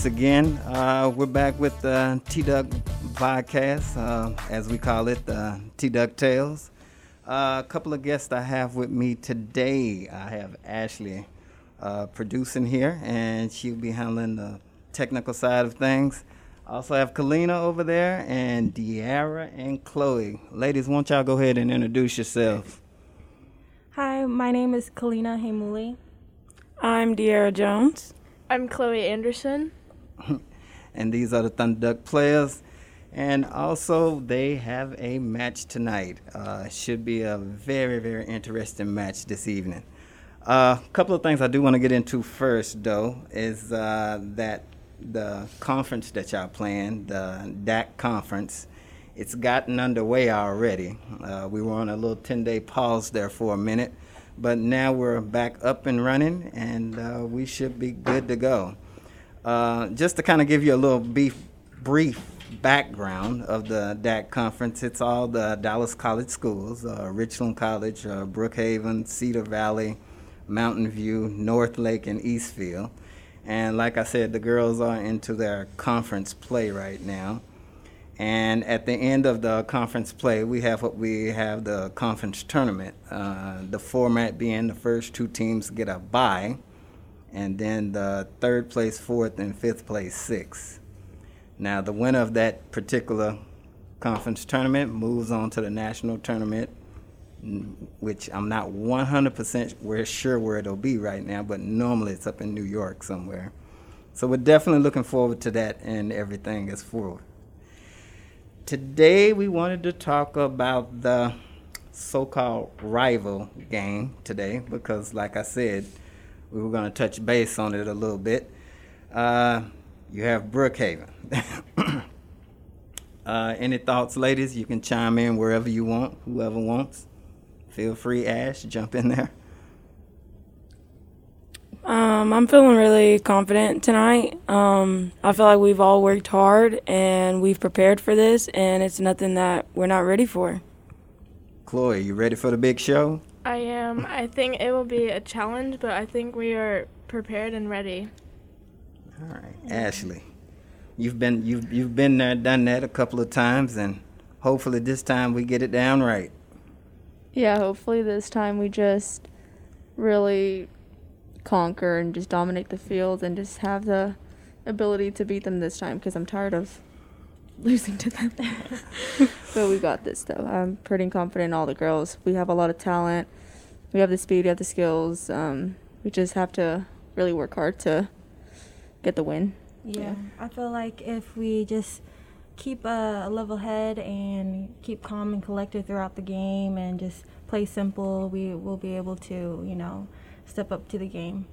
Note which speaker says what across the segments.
Speaker 1: once again. Uh, we're back with the T Duck podcast, uh, as we call it, the T Duck Tales. Uh, a couple of guests I have with me today. I have Ashley uh, producing here, and she'll be handling the technical side of things. I also have Kalina over there, and Deara and Chloe. Ladies, won't y'all go ahead and introduce yourselves?
Speaker 2: Hi, my name is Kalina Hemuli.
Speaker 3: I'm Deara Jones.
Speaker 4: I'm Chloe Anderson.
Speaker 1: and these are the Thunder Duck players. And also, they have a match tonight. Uh, should be a very, very interesting match this evening. A uh, couple of things I do want to get into first, though, is uh, that the conference that y'all playing, the DAC conference, it's gotten underway already. Uh, we were on a little 10 day pause there for a minute but now we're back up and running, and uh, we should be good to go. Uh, just to kind of give you a little brief, brief background of the DAC conference, it's all the Dallas College schools uh, Richland College, uh, Brookhaven, Cedar Valley, Mountain View, North Lake, and Eastfield. And like I said, the girls are into their conference play right now. And at the end of the conference play, we have what we have the conference tournament. Uh, the format being the first two teams get a bye, and then the third place, fourth, and fifth place, sixth. Now, the winner of that particular conference tournament moves on to the national tournament, which I'm not 100% sure where it'll be right now, but normally it's up in New York somewhere. So we're definitely looking forward to that and everything is forward today we wanted to talk about the so-called rival game today because, like I said, we were going to touch base on it a little bit. Uh, you have Brookhaven. uh, any thoughts, ladies? You can chime in wherever you want, whoever wants. Feel free, Ash, jump in there.
Speaker 3: Um, I'm feeling really confident tonight. Um, I feel like we've all worked hard and we've prepared for this, and it's nothing that we're not ready for.
Speaker 1: Chloe, you ready for the big show?
Speaker 4: I am. I think it will be a challenge, but I think we are prepared and ready.
Speaker 1: All right, Ashley, you've been you've you've been there, done that a couple of times, and hopefully this time we get it down right.
Speaker 2: Yeah, hopefully this time we just really conquer and just dominate the field and just have the ability to beat them this time because I'm tired of losing to them. but we got this though. I'm pretty confident in all the girls. We have a lot of talent. We have the speed. We have the skills. Um, we just have to really work hard to get the win.
Speaker 5: Yeah, yeah. I feel like if we just keep a level head and keep calm and collected throughout the game and just play simple, we will be able to, you know, step up to the game.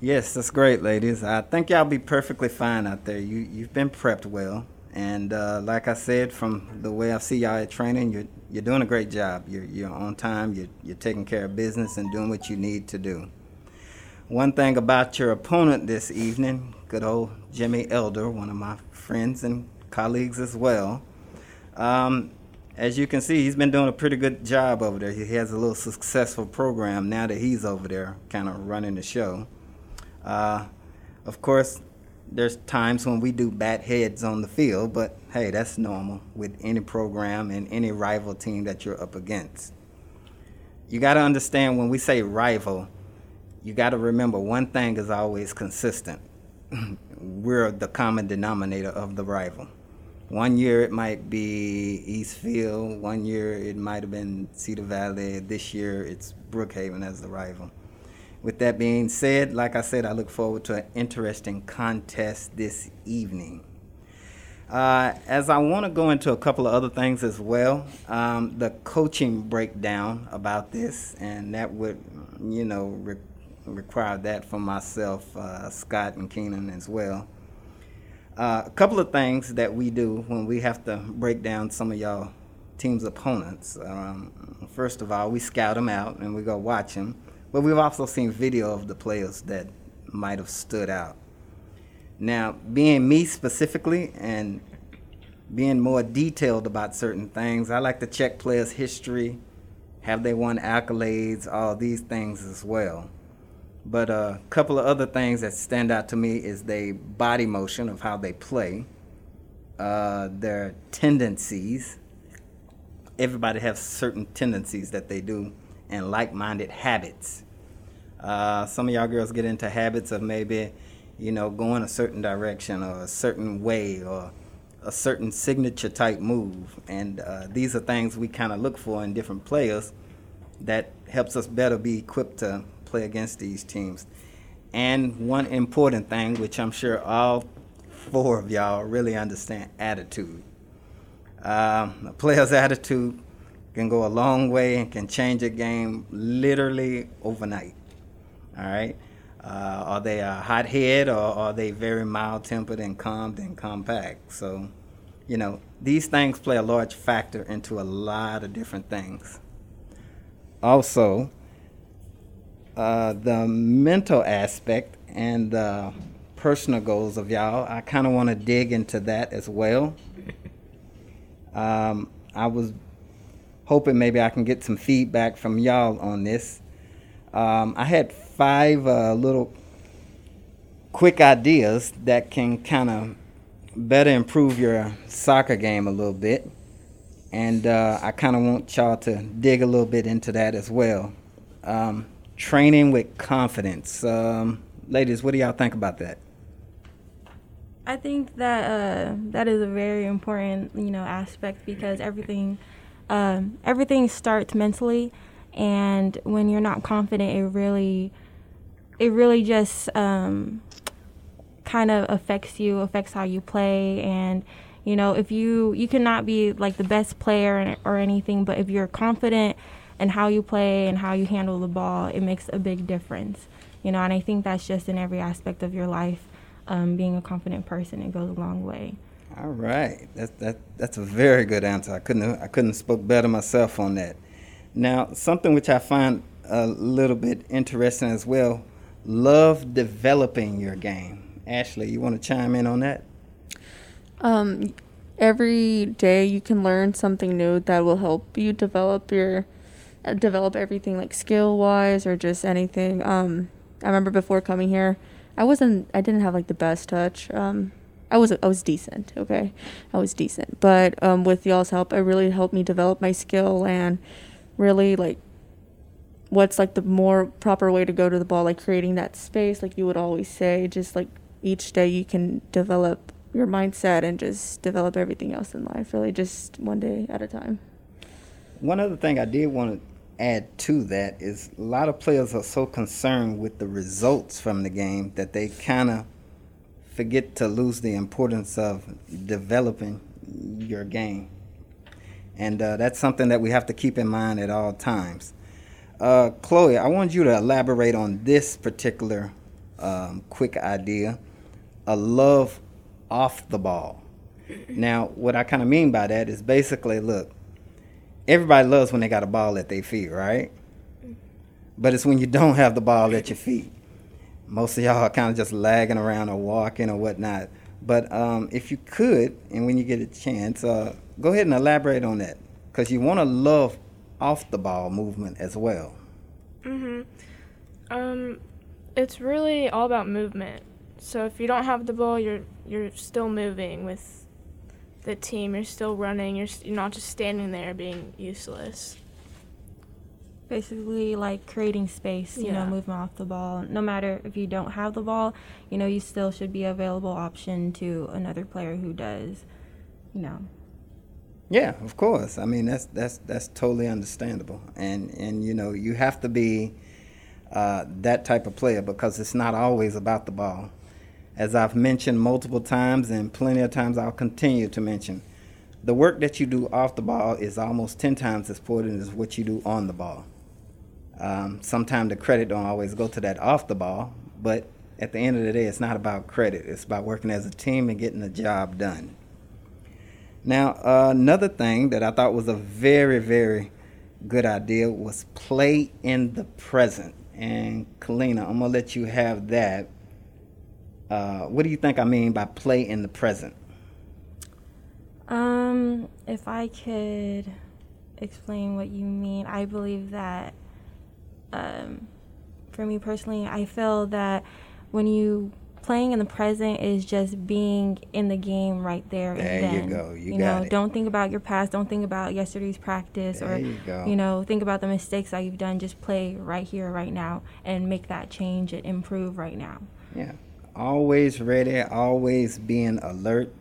Speaker 1: Yes, that's great, ladies. I think y'all be perfectly fine out there. You you've been prepped well, and uh, like I said, from the way I see y'all at training, you're you're doing a great job. You're you're on time. You're you're taking care of business and doing what you need to do. One thing about your opponent this evening, good old Jimmy Elder, one of my friends and colleagues as well. Um, as you can see, he's been doing a pretty good job over there. He has a little successful program now that he's over there, kind of running the show. Uh, of course, there's times when we do bat heads on the field, but hey, that's normal with any program and any rival team that you're up against. You got to understand when we say rival, you got to remember one thing is always consistent. We're the common denominator of the rival. One year it might be Eastfield. One year it might have been Cedar Valley. This year it's Brookhaven as the rival. With that being said, like I said, I look forward to an interesting contest this evening. Uh, as I want to go into a couple of other things as well, um, the coaching breakdown about this, and that would, you know, re- require that from myself, uh, Scott, and Keenan as well. Uh, a couple of things that we do when we have to break down some of y'all team's opponents. Um, first of all, we scout them out and we go watch them, but we've also seen video of the players that might have stood out. Now, being me specifically and being more detailed about certain things, I like to check players' history, have they won accolades, all these things as well. But a couple of other things that stand out to me is their body motion of how they play, uh, their tendencies. Everybody has certain tendencies that they do, and like-minded habits. Uh, some of y'all girls get into habits of maybe, you know, going a certain direction or a certain way or a certain signature type move. And uh, these are things we kind of look for in different players that helps us better be equipped to play against these teams. And one important thing, which I'm sure all four of y'all really understand attitude. Um, a player's attitude can go a long way and can change a game literally overnight. All right. Uh, are they a hothead or are they very mild tempered and calm and compact? So, you know, these things play a large factor into a lot of different things. Also, uh, the mental aspect and the personal goals of y'all, I kind of want to dig into that as well. Um, I was hoping maybe I can get some feedback from y'all on this. Um, I had five uh, little quick ideas that can kind of better improve your soccer game a little bit. And uh, I kind of want y'all to dig a little bit into that as well. Um, training with confidence. Um, ladies, what do y'all think about that?
Speaker 5: I think that uh, that is a very important, you know, aspect because everything, um, everything starts mentally, and when you're not confident, it really, it really just um, kind of affects you, affects how you play, and you know, if you you cannot be like the best player or anything, but if you're confident in how you play and how you handle the ball, it makes a big difference. You know, and I think that's just in every aspect of your life um, being a confident person, it goes a long way.
Speaker 1: All right, that's that that's a very good answer. I couldn't I couldn't spoke better myself on that. Now, something which I find a little bit interesting as well. Love developing your game. Ashley, you want to chime in on that?
Speaker 2: Um, every day you can learn something new that will help you develop your uh, develop everything like skill wise or just anything. Um, I remember before coming here, I wasn't I didn't have like the best touch. Um, I was I was decent, okay, I was decent, but um, with y'all's help, it really helped me develop my skill and really like what's like the more proper way to go to the ball, like creating that space, like you would always say. Just like each day you can develop your mindset and just develop everything else in life. Really, just one day at a time.
Speaker 1: One other thing I did want to add to that is a lot of players are so concerned with the results from the game that they kind of forget to lose the importance of developing your game. And uh, that's something that we have to keep in mind at all times. Uh, Chloe, I want you to elaborate on this particular um, quick idea a love off the ball. Now, what I kind of mean by that is basically look, everybody loves when they got a ball at their feet, right? But it's when you don't have the ball at your feet. Most of y'all are kind of just lagging around or walking or whatnot. But um, if you could, and when you get a chance, uh, go ahead and elaborate on that, because you want to love off the ball movement as well.
Speaker 4: Mhm. Um, it's really all about movement. So if you don't have the ball, you're you're still moving with the team. You're still running. You're, you're not just standing there being useless.
Speaker 5: Basically, like creating space, you
Speaker 4: Yeah.
Speaker 5: know, movement off the ball. No matter if you don't have the ball, you know, you still should be available option to another player who does, you know.
Speaker 1: Yeah, of course. I mean that's that's that's totally understandable, and and you know you have to be uh, that type of player because it's not always about the ball. As I've mentioned multiple times, and plenty of times I'll continue to mention, the work that you do off the ball is almost ten times as important as what you do on the ball. Um, Sometimes the credit don't always go to that off the ball, but at the end of the day, it's not about credit. It's about working as a team and getting the job done. Now, uh, another thing that I thought was a very, very good idea was play in the present. And Kalina, I'm gonna let you have that. Uh, what do you think I mean by play in the present?
Speaker 5: Um, if I could explain what you mean, I believe that um, for me personally, I feel that when you playing in the present is just being in the game right there,
Speaker 1: there
Speaker 5: and then.
Speaker 1: you go. You,
Speaker 5: You, know,
Speaker 1: it.
Speaker 5: don't think about your past. Don't think about yesterday's practice,
Speaker 1: there
Speaker 5: or
Speaker 1: you go.
Speaker 5: you know, think about the mistakes that you've done. Just play right here, right now, and make that change and improve right now.
Speaker 1: Yeah. Always ready, always being alert,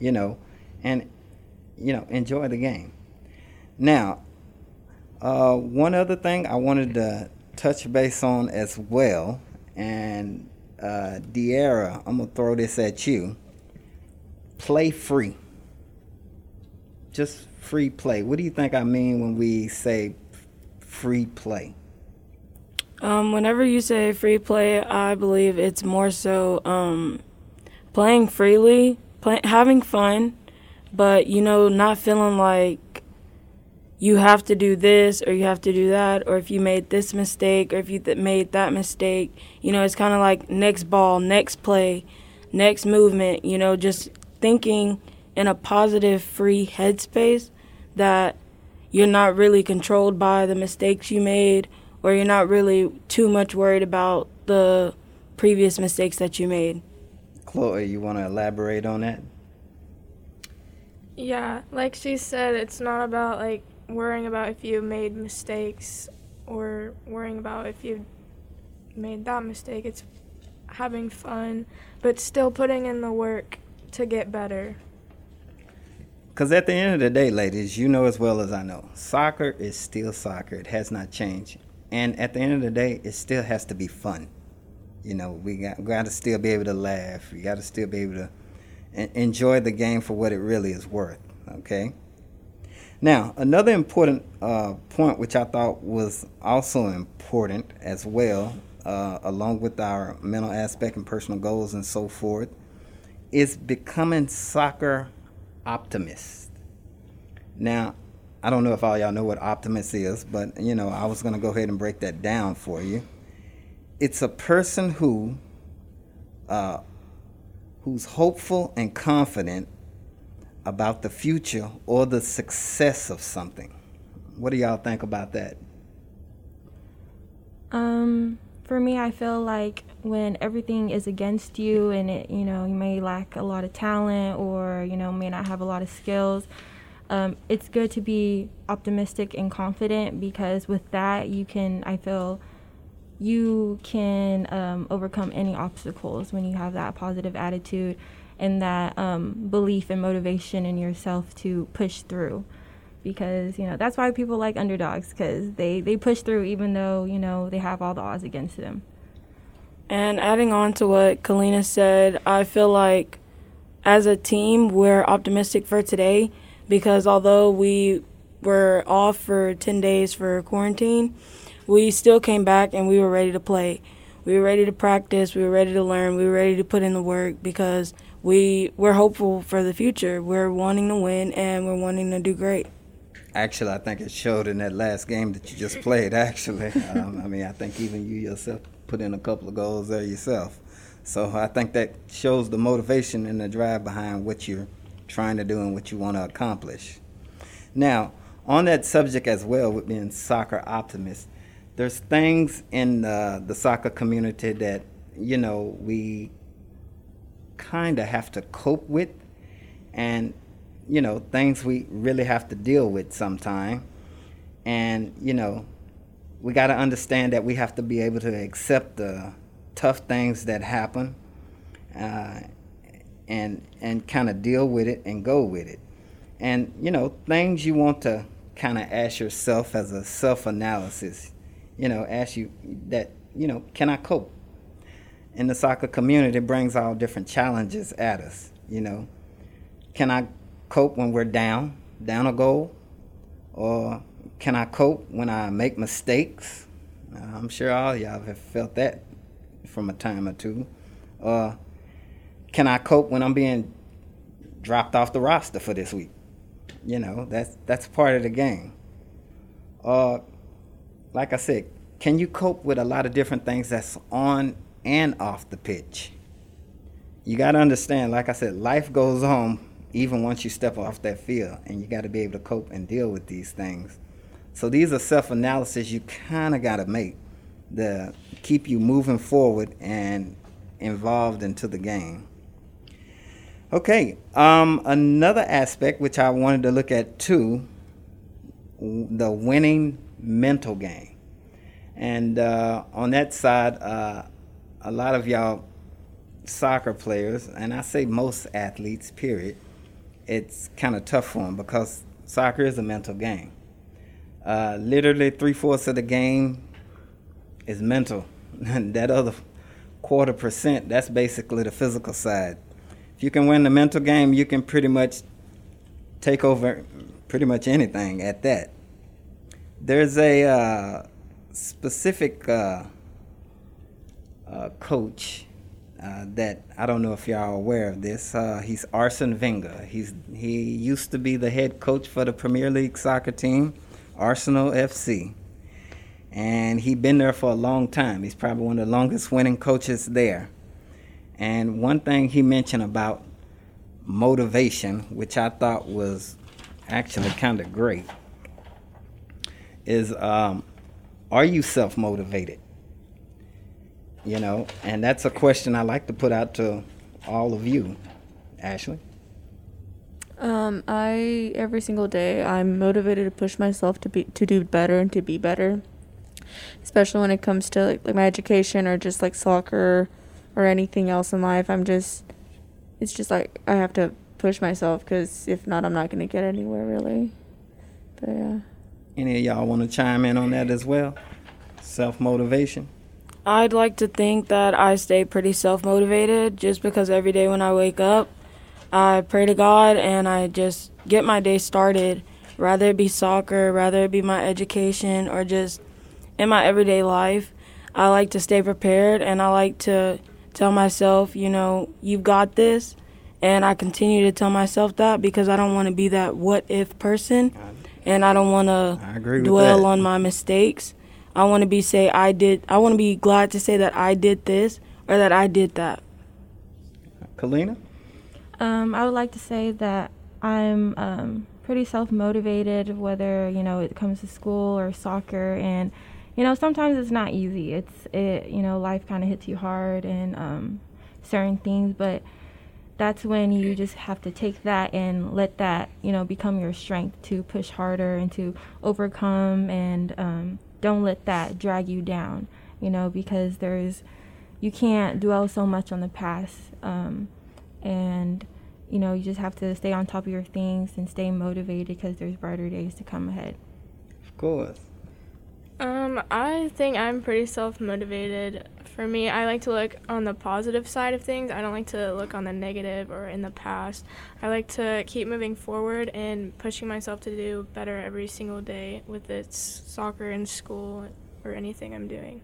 Speaker 1: you know, and, you know, enjoy the game. Now, uh, one other thing I wanted to touch base on as well, and uh, I'm to throw this at you. Play free. Just free play. What do you think I mean when we say free play?
Speaker 3: Um, whenever you say free play, I believe it's more so um, playing freely, play, having fun, but you know, not feeling like you have to do this or you have to do that, or if you made this mistake or if you th- made that mistake. You know, it's kind of like next ball, next play, next movement. You know, just thinking in a positive, free headspace that you're not really controlled by the mistakes you made or you're not really too much worried about the previous mistakes that you made.
Speaker 1: Chloe, you want to elaborate on that?
Speaker 4: Yeah, like she said, it's not about like worrying about if you made mistakes or worrying about if you made that mistake. It's having fun, but still putting in the work to get better.
Speaker 1: Because at the end of the day, ladies, you know as well as I know, soccer is still soccer. It has not changed. And at the end of the day, it still has to be fun. You know, we got, got to still be able to laugh. We got to still be able to enjoy the game for what it really is worth. Okay? Now, another important uh, point, which I thought was also important as well, uh, along with our mental aspect and personal goals and so forth, is becoming soccer optimist. Now, I don't know if all y'all know what optimist is, but you know, I was going to go ahead and break that down for you. It's a person who uh, who's hopeful and confident about the future or the success of something. What do y'all think about that?
Speaker 5: Um, for me, I feel like when everything is against you and it, you know, you may lack a lot of talent or, you know, may not have a lot of skills, um, it's good to be optimistic and confident because with that, you can, I feel, you can um, overcome any obstacles when you have that positive attitude and that um, belief and motivation in yourself to push through. Because you know that's why people like underdogs because they they push through even though you know they have all the odds against them.
Speaker 3: And adding on to what Kalina said, I feel like as a team, we're optimistic for today because although we were off for 10 days for quarantine, we still came back and we were ready to play. We were ready to practice, we were ready to learn, we were ready to put in the work because we we're hopeful for the future. We're wanting to win and we're wanting to do great.
Speaker 1: Actually, I think it showed in that last game that you just played. Actually, um, I mean, I think even you yourself put in a couple of goals there yourself. So I think that shows the motivation and the drive behind what you're trying to do and what you want to accomplish. Now, on that subject as well, with being soccer optimists, there's things in uh, the soccer community that you know we kind of have to cope with, and you know things we really have to deal with sometime. And you know, we got to understand that we have to be able to accept the tough things that happen, uh, and and kind of deal with it and go with it. And you know, things you want to kind of ask yourself as a self-analysis. You know, ask you that you know, can I cope? In the soccer community, brings all different challenges at us. You know, can I cope when we're down, down a goal, or can I cope when I make mistakes? Uh, I'm sure all y'all have felt that from a time or two. Can I cope when I'm being dropped off the roster for this week? You know, that's that's part of the game. Like I said, can you cope with a lot of different things that's on and off the pitch? You got to understand, like I said, life goes on even once you step off that field, and you got to be able to cope and deal with these things. So these are self analysis you kind of got to make the keep you moving forward and involved into the game. Okay, um, another aspect which I wanted to look at too, the winning mental game, and uh, on that side, uh, a lot of y'all soccer players, and I say most athletes, period, it's kind of tough for them because soccer is a mental game. Uh, literally, three fourths of the game is mental. that other quarter percent, that's basically the physical side. If you can win the mental game, you can pretty much take over pretty much anything at that. There's a uh, specific uh, uh, coach uh, that I don't know if y'all are aware of this. Uh, he's Arsene Wenger. He's he used to be the head coach for the Premier League soccer team, Arsenal FC, and he's been there for a long time. He's probably one of the longest winning coaches there. And one thing he mentioned about motivation, which I thought was actually kind of great, is um, are you self motivated? You know, and that's a question I like to put out to all of you. Ashley?
Speaker 2: Um, I every single day I'm motivated to push myself to be to do better and to be better. Especially when it comes to like, like my education or just like soccer or anything else in life. I'm just it's just like I have to push myself because if not, I'm not gonna get anywhere really. But yeah.
Speaker 1: Any of y'all want to chime in on that as well? Self motivation.
Speaker 3: I'd like to think that I stay pretty self motivated just because every day when I wake up, I pray to God and I just get my day started. Rather it be soccer, rather it be my education, or just in my everyday life. I like to stay prepared and I like to tell myself, you know, you've got this. And I continue to tell myself that because I don't want to be that what if person. And I don't want to dwell on my mistakes. I want to be say I did. I want to be glad to say that I did this or that I did that.
Speaker 1: Kalina.
Speaker 5: Um, I would like to say that I'm um, pretty self motivated, whether you know it comes to school or soccer, and you know sometimes it's not easy. It's it you know life kind of hits you hard and um, certain things, but that's when you just have to take that and let that you know become your strength to push harder and to overcome and um, don't let that drag you down, you know, because there's, you can't dwell so much on the past. Um, and, you know, you just have to stay on top of your things and stay motivated because there's brighter days to come ahead.
Speaker 1: Of course.
Speaker 4: Um, I think I'm pretty self motivated. For me, I like to look on the positive side of things. I don't like to look on the negative or in the past. I like to keep moving forward and pushing myself to do better every single day, with it's soccer and school or anything I'm doing.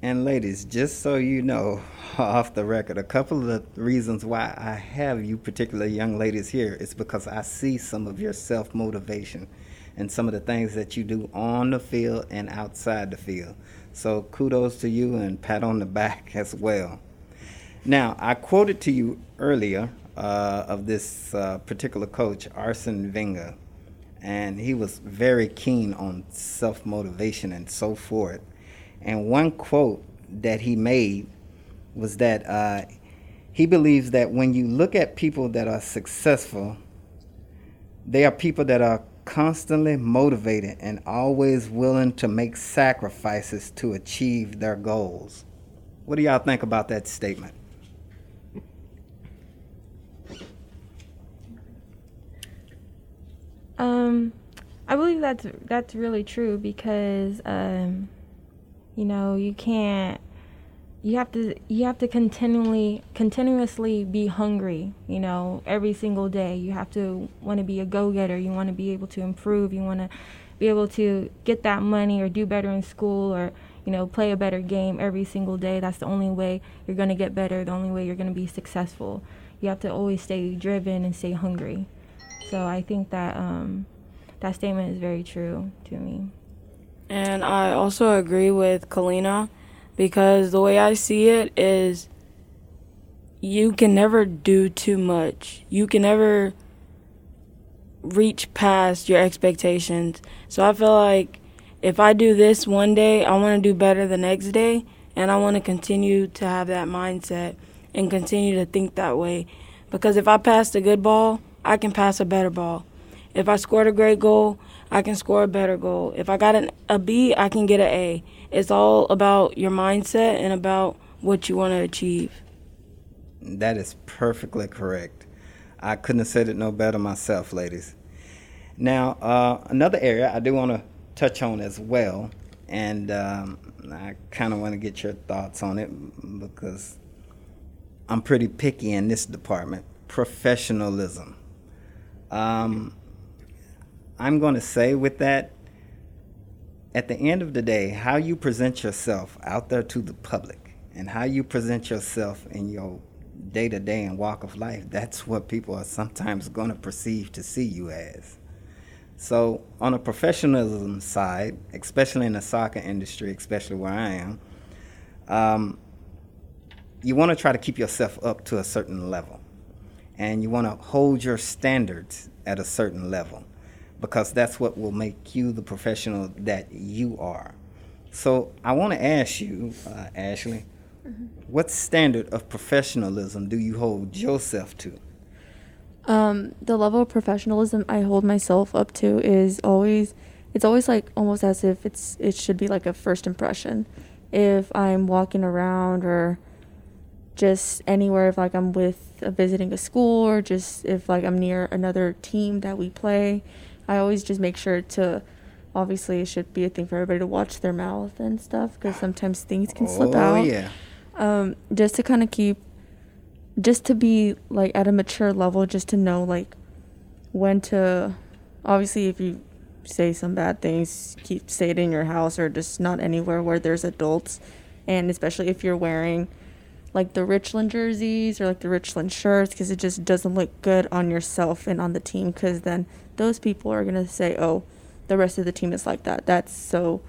Speaker 1: And ladies, just so you know, off the record, a couple of the reasons why I have you particular young ladies here is because I see some of your self motivation and some of the things that you do on the field and outside the field. So kudos to you and pat on the back as well. Now, I quoted to you earlier uh, of this uh, particular coach, Arsene Wenger, and he was very keen on self motivation and so forth. And one quote that he made was that uh, he believes that when you look at people that are successful, they are people that are constantly motivated and always willing to make sacrifices to achieve their goals. What do y'all think about that statement?
Speaker 5: Um, I believe that's that's really true because um, you know you can't you have to you have to continually continuously be hungry you know every single day. You have to want to be a go-getter. You want to be able to improve. You want to be able to get that money or do better in school or you know play a better game every single day. That's the only way you're going to get better. The only way you're going to be successful. You have to always stay driven and stay hungry. So i think that um, that statement is very true to me.
Speaker 3: And i also agree with kalina because the way I see it is you can never do too much. You can never reach past your expectations. So I feel like if I do this one day, I want to do better the next day, and I want to continue to have that mindset and continue to think that way. Because if I passed a good ball, I can pass a better ball. If I scored a great goal, I can score a better goal. If I got an, a B, I can get an A. It's all about your mindset and about what you want to achieve.
Speaker 1: That is perfectly correct. I couldn't have said it no better myself, ladies. Now, uh, another area I do want to touch on as well, and um, I kind of want to get your thoughts on it because I'm pretty picky in this department professionalism. Um, I'm going to say with that, at the end of the day, how you present yourself out there to the public and how you present yourself in your day to day and walk of life, that's what people are sometimes going to perceive to see you as. So, on a professionalism side, especially in the soccer industry, especially where I am, um, you want to try to keep yourself up to a certain level. And you want to hold your standards at a certain level because that's what will make you the professional that you are. So, I want to ask you, uh, Ashley, mm-hmm. what standard of professionalism do you hold yourself to?
Speaker 2: Um, the level of professionalism I hold myself up to is always it's always like almost as if it's it should be like a first impression. If I'm walking around or just anywhere if like I'm with uh, visiting a school or just if like I'm near another team that we play, I always just make sure to obviously it should be a thing for everybody to watch their mouth and stuff because sometimes things can slip
Speaker 1: oh,
Speaker 2: out.
Speaker 1: Oh yeah.
Speaker 2: Um, just to kind of keep just to be like at a mature level just to know like when to obviously if you say some bad things keep say it in your house or just not anywhere where there's adults and especially if you're wearing like the richland jerseys or like the richland shirts because it just doesn't look good on yourself and on the team because then those people are going to say oh the rest of the team is like that. That's so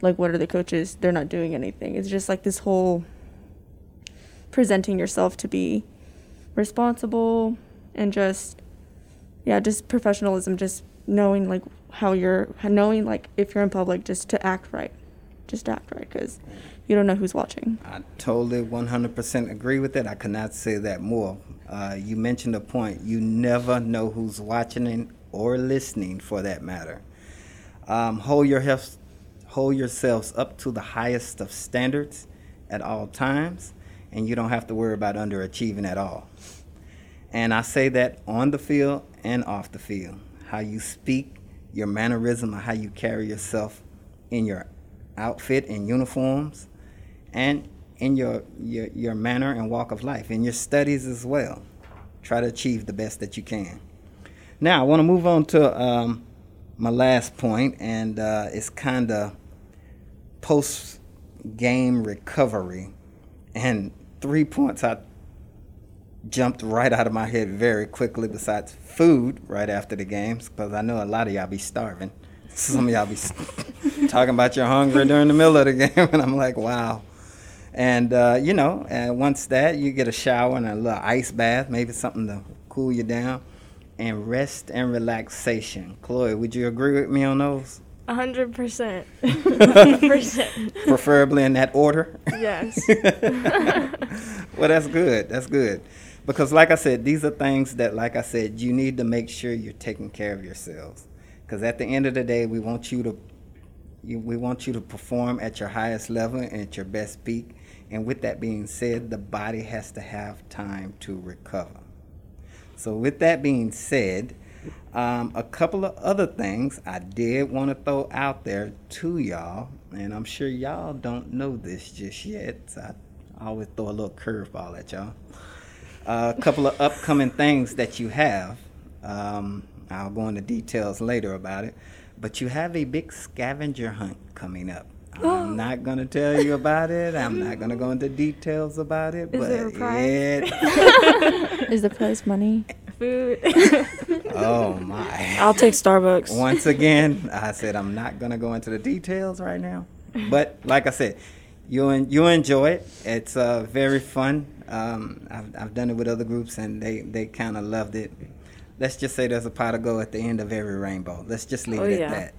Speaker 2: like what are the coaches? They're not doing anything. It's just like this whole presenting yourself to be responsible and just yeah just professionalism just knowing like how you're knowing like if you're in public just to act right just act right because you don't know who's watching.
Speaker 1: I totally 100% agree with it. I cannot say that more. Uh, you mentioned a point. You never know who's watching or listening for that matter um, hold your hold yourselves up to the highest of standards at all times and you don't have to worry about underachieving at all. And I say that on the field and off the field. How you speak, your mannerism, how you carry yourself in your outfit and uniforms, and in your, your, your manner and walk of life, in your studies as well. Try to achieve the best that you can. Now, I want to move on to um, my last point, and uh, it's kind of post game recovery. And three points I jumped right out of my head very quickly, besides food right after the games, because I know a lot of y'all be starving. Some of y'all be talking about your hunger during the middle of the game, and I'm like, wow. And, uh, you know, and once that, you get a shower and a little ice bath, maybe something to cool you down, and rest and relaxation. Chloe, would you agree with me on those?
Speaker 4: A hundred percent. percent.
Speaker 1: Preferably in that order.
Speaker 4: Yes.
Speaker 1: well, that's good. That's good, because like I said, these are things that, like I said, you need to make sure you're taking care of yourselves. Because at the end of the day, we want you to, you, we want you to perform at your highest level and at your best peak. And with that being said, the body has to have time to recover. So, with that being said, um, a couple of other things I did want to throw out there to y'all, and I'm sure y'all don't know this just yet. So I always throw a little curveball at y'all. Uh, a couple of upcoming things that you have. Um, I'll go into details later about it, but you have a big scavenger hunt coming up. I'm not going to tell you about it. I'm not going to go into details about it.
Speaker 5: Is
Speaker 1: but
Speaker 5: there a prize?
Speaker 1: It,
Speaker 2: is the prize money
Speaker 5: food.
Speaker 1: oh my!
Speaker 3: I'll take Starbucks.
Speaker 1: Once again, I said I'm not gonna go into the details right now, but like I said, you you enjoy it. It's uh, very fun. Um, I've I've done it with other groups and they they kind of loved it. Let's just say there's a pot of gold at the end of every rainbow. Let's just leave
Speaker 3: oh,
Speaker 1: it
Speaker 3: yeah.
Speaker 1: at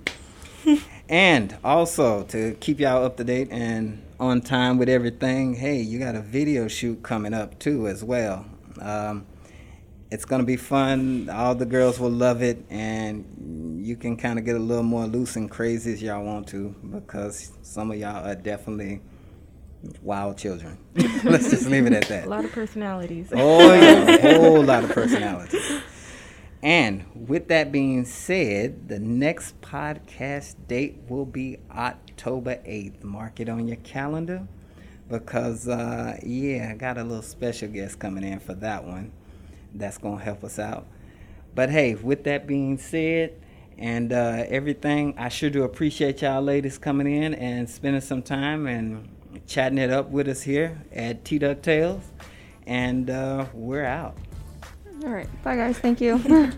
Speaker 1: that. And also to keep y'all up to date and on time with everything, hey, you got a video shoot coming up too as well. Um, it's gonna be fun. All the girls will love it, and you can kind of get a little more loose and crazy as y'all want to, because some of y'all are definitely wild children. Let's just leave it at that.
Speaker 5: A lot of personalities.
Speaker 1: Oh yeah, a whole lot of personality. And with that being said, the next podcast date will be October 8th. Mark it on your calendar because, uh, yeah, I got a little special guest coming in for that one. That's going to help us out. But hey, with that being said, and uh, everything, I sure do appreciate y'all ladies coming in and spending some time and chatting it up with us here at T Duck Tales. And uh, we're out.
Speaker 2: All right. Bye, guys. Thank you.